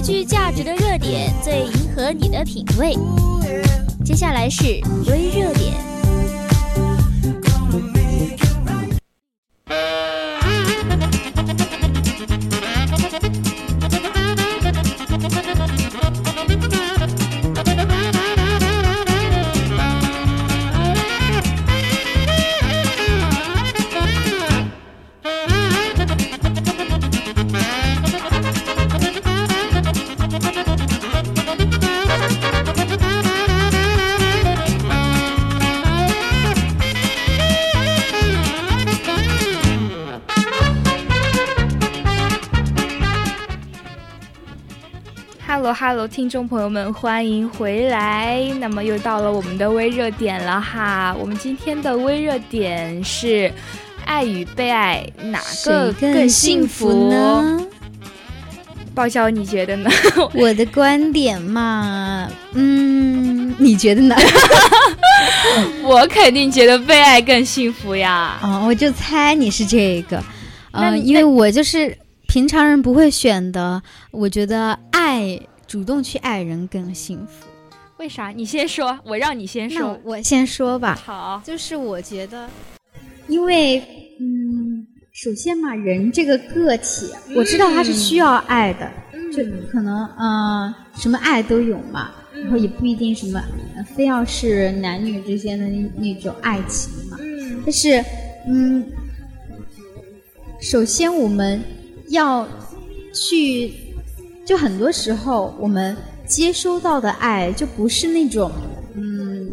最具价值的热点，最迎合你的品味。接下来是微热点。Hello，听众朋友们，欢迎回来。那么又到了我们的微热点了哈。我们今天的微热点是：爱与被爱哪个更幸福呢？报销，你觉得呢？我的观点嘛，嗯，你觉得呢？我肯定觉得被爱更幸福呀。啊，我就猜你是这个。嗯，因为我就是平常人不会选的。我觉得爱。主动去爱人更幸福，为啥？你先说，我让你先说。我先说吧。好，就是我觉得，因为，嗯，首先嘛，人这个个体，我知道他是需要爱的，就可能，嗯，什么爱都有嘛，然后也不一定什么，非要是男女之间的那那种爱情嘛。但是，嗯，首先我们要去。就很多时候，我们接收到的爱就不是那种，嗯，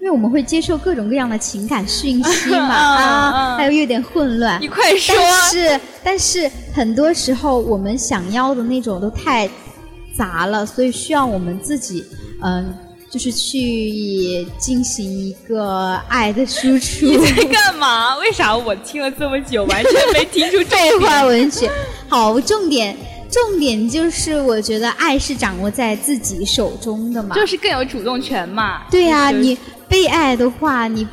因为我们会接受各种各样的情感讯息嘛，啊，还有有点混乱。你快说。但是，但是很多时候我们想要的那种都太杂了，所以需要我们自己，嗯，就是去进行一个爱的输出。你在干嘛？为啥我听了这么久，完全没听出这 话文学？好，重点。重点就是，我觉得爱是掌握在自己手中的嘛，就是更有主动权嘛。对呀，你被爱的话，你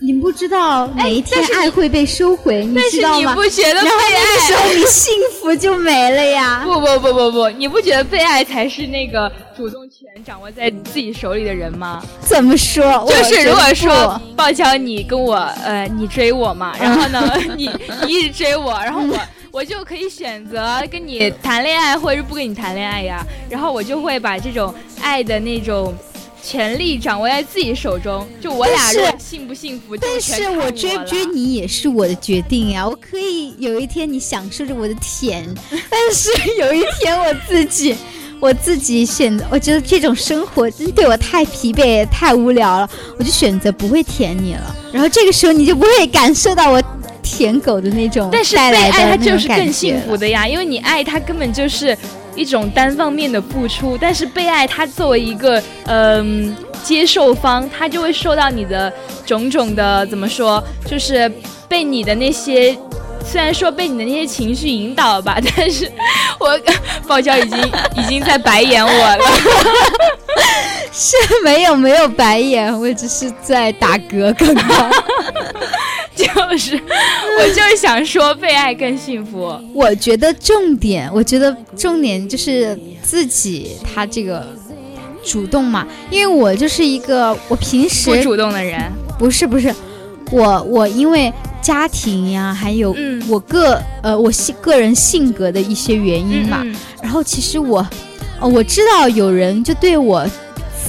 你不知道哪一天爱会被收回，你知道吗？你不觉得被爱时候你幸福就没了呀？不不不不不，你不觉得被爱才是那个主动权掌握在自己手里的人吗？怎么说？就是如果说抱乔你跟我呃你追我嘛，然后呢 你你一直追我，然后我。我就可以选择跟你谈恋爱，或者是不跟你谈恋爱呀。然后我就会把这种爱的那种权利掌握在自己手中。就我俩幸不幸福，但是我追不追你也是我的决定呀。我可以有一天你享受着我的甜，但是有一天我自己，我自己选择，我觉得这种生活真对我太疲惫、太无聊了，我就选择不会舔你了。然后这个时候你就不会感受到我。舔狗的那种，但是被爱他就是更幸福的呀，因为你爱他根本就是一种单方面的付出，但是被爱他作为一个嗯接受方，他就会受到你的种种的怎么说，就是被你的那些虽然说被你的那些情绪引导吧，但是我爆娇已经已经在白眼我了，是没有没有白眼，我只是在打嗝刚刚。就是，我就是想说，被爱更幸福。我觉得重点，我觉得重点就是自己他这个主动嘛，因为我就是一个我平时不主动的人。不是不是，我我因为家庭呀，还有我个呃我性个人性格的一些原因嘛，然后其实我，呃我知道有人就对我。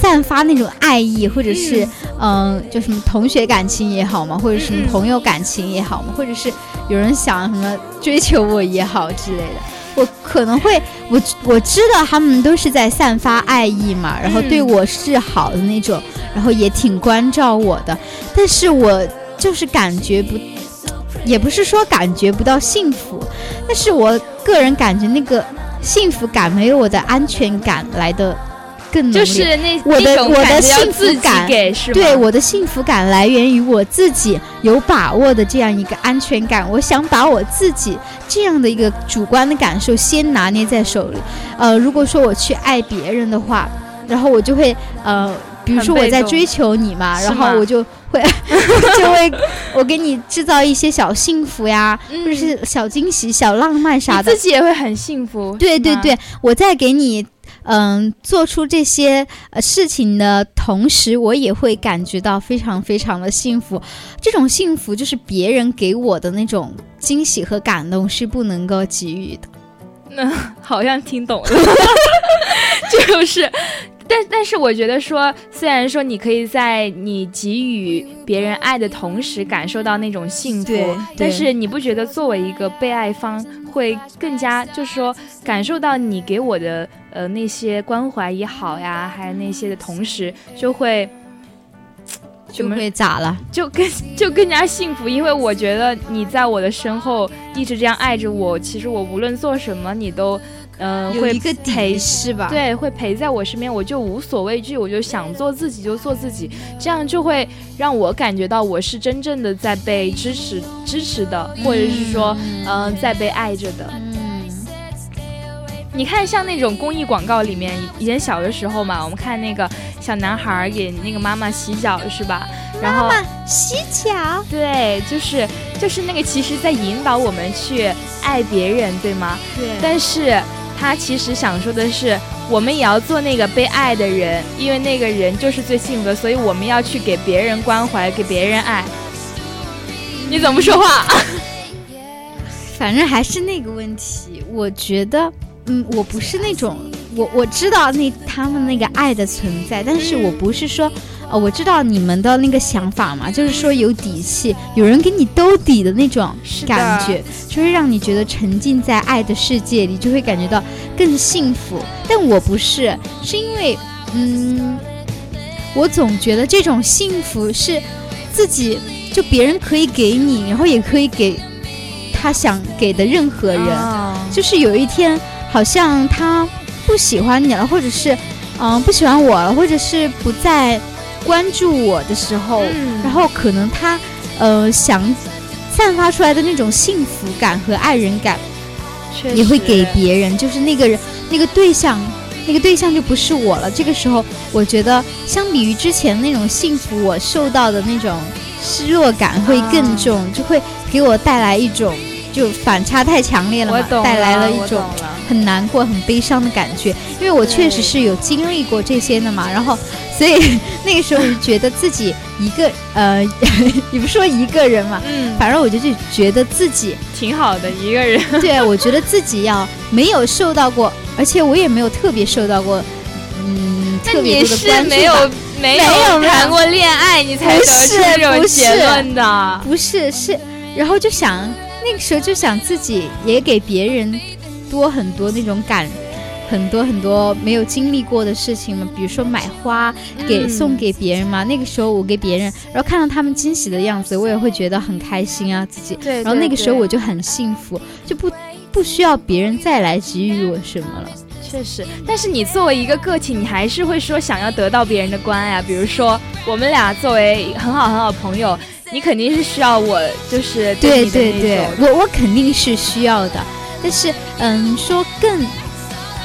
散发那种爱意，或者是嗯，就什么同学感情也好嘛，或者什么朋友感情也好嘛，或者是有人想什么追求我也好之类的，我可能会我我知道他们都是在散发爱意嘛，然后对我是好的那种，然后也挺关照我的，但是我就是感觉不，也不是说感觉不到幸福，但是我个人感觉那个幸福感没有我的安全感来的。就是那我的我的幸福感，对我的幸福感来源于我自己有把握的这样一个安全感。我想把我自己这样的一个主观的感受先拿捏在手里。呃，如果说我去爱别人的话，然后我就会呃比如说我在追求你嘛，然后我就会 就会我给你制造一些小幸福呀，或者是小惊喜、小浪漫啥的，自己也会很幸福。对对对，我再给你嗯做出这些呃事情的同时，我也会感觉到非常非常的幸福。这种幸福就是别人给我的那种惊喜和感动是不能够给予的。那好像听懂了，就是。但但是我觉得说，虽然说你可以在你给予别人爱的同时感受到那种幸福，但是你不觉得作为一个被爱方会更加就是说感受到你给我的呃那些关怀也好呀，还有那些的同时，就会 就会咋了？就更就更加幸福，因为我觉得你在我的身后一直这样爱着我，其实我无论做什么，你都。嗯，会陪是吧？对，会陪在我身边，我就无所畏惧，我就想做自己就做自己，这样就会让我感觉到我是真正的在被支持支持的，或者是说，嗯，在被爱着的。嗯，你看，像那种公益广告里面，以前小的时候嘛，我们看那个小男孩给那个妈妈洗脚，是吧？妈妈洗脚。对，就是就是那个，其实在引导我们去爱别人，对吗？对。但是。他其实想说的是，我们也要做那个被爱的人，因为那个人就是最幸福的，所以我们要去给别人关怀，给别人爱。你怎么不说话？反正还是那个问题，我觉得，嗯，我不是那种，我我知道那他们那个爱的存在，但是我不是说。哦，我知道你们的那个想法嘛，就是说有底气，有人给你兜底的那种感觉，就会让你觉得沉浸在爱的世界里，就会感觉到更幸福。但我不是，是因为，嗯，我总觉得这种幸福是自己就别人可以给你，然后也可以给他想给的任何人。就是有一天，好像他不喜欢你了，或者是嗯不喜欢我了，或者是不在。关注我的时候，然后可能他，呃，想散发出来的那种幸福感和爱人感，也会给别人。就是那个人，那个对象，那个对象就不是我了。这个时候，我觉得相比于之前那种幸福，我受到的那种失落感会更重，就会给我带来一种就反差太强烈了嘛，带来了一种很难过、很悲伤的感觉。因为我确实是有经历过这些的嘛，然后。所以 那个时候我就觉得自己一个呃，你不说一个人嘛，嗯，反正我就就觉得自己挺好的一个人。对，我觉得自己要没有受到过，而且我也没有特别受到过，嗯，特别多的关注。没有没有谈过恋爱，你才得出这种结论的？不是是，然后就想那个时候就想自己也给别人多很多那种感。很多很多没有经历过的事情嘛，比如说买花给送给别人嘛。那个时候我给别人，然后看到他们惊喜的样子，我也会觉得很开心啊，自己。对。然后那个时候我就很幸福，就不不需要别人再来给予我什么了。确实，但是你作为一个个体，你还是会说想要得到别人的关爱啊。比如说我们俩作为很好很好朋友，你肯定是需要我，就是对对对，我我肯定是需要的。但是嗯，说更。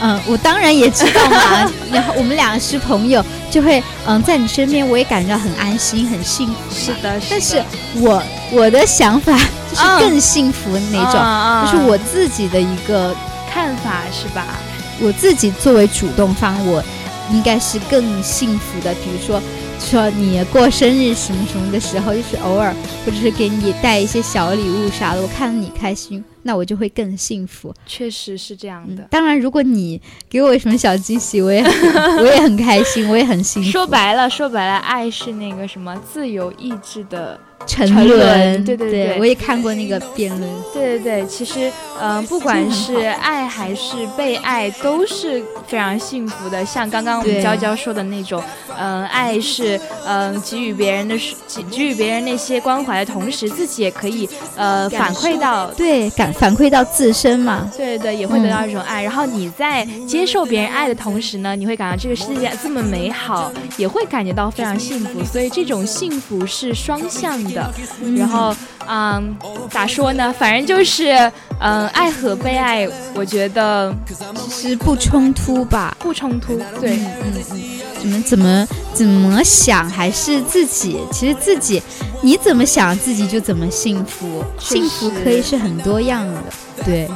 嗯，我当然也知道嘛。然后我们两个是朋友，就会嗯，在你身边，我也感觉到很安心、很幸福。是的，但是我我的想法就是更幸福的那种，就是我自己的一个看法，是吧？我自己作为主动方，我应该是更幸福的。比如说。说你过生日什么什么的时候，就是偶尔，或者是给你带一些小礼物啥的，我看到你开心，那我就会更幸福。确实是这样的。当然，如果你给我什么小惊喜，我也 我也很开心，我也很幸福。说白了，说白了，爱是那个什么自由意志的。沉沦，对对对，我也看过那个辩论。对对对，其实，嗯，不管是爱还是被爱，都是非常幸福的。像刚刚我们娇娇说的那种，嗯，爱是嗯给予别人的，给给予别人那些关怀的同时，自己也可以呃反馈到，对，感反馈到自身嘛。对对，也会得到一种爱。然后你在接受别人爱的同时呢，你会感到这个世界这么美好，也会感觉到非常幸福。所以这种幸福是双向的。的，然后，嗯，咋说呢？反正就是，嗯，爱和被爱，我觉得其实不冲突吧？不冲突。对，嗯嗯，怎么怎么怎么想，还是自己？其实自己，你怎么想，自己就怎么幸福。幸福可以是很多样的，对。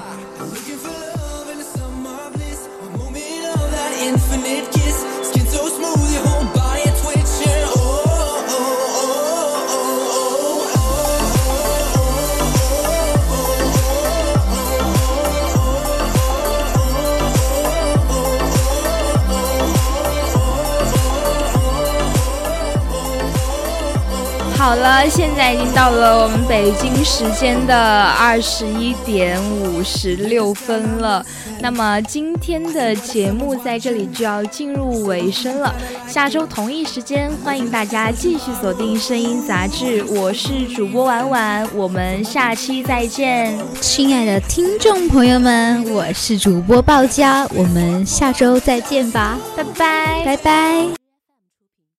好了，现在已经到了我们北京时间的二十一点五十六分了。那么今天的节目在这里就要进入尾声了。下周同一时间，欢迎大家继续锁定《声音杂志》，我是主播婉婉，我们下期再见。亲爱的听众朋友们，我是主播鲍佳，我们下周再见吧，拜拜，拜拜。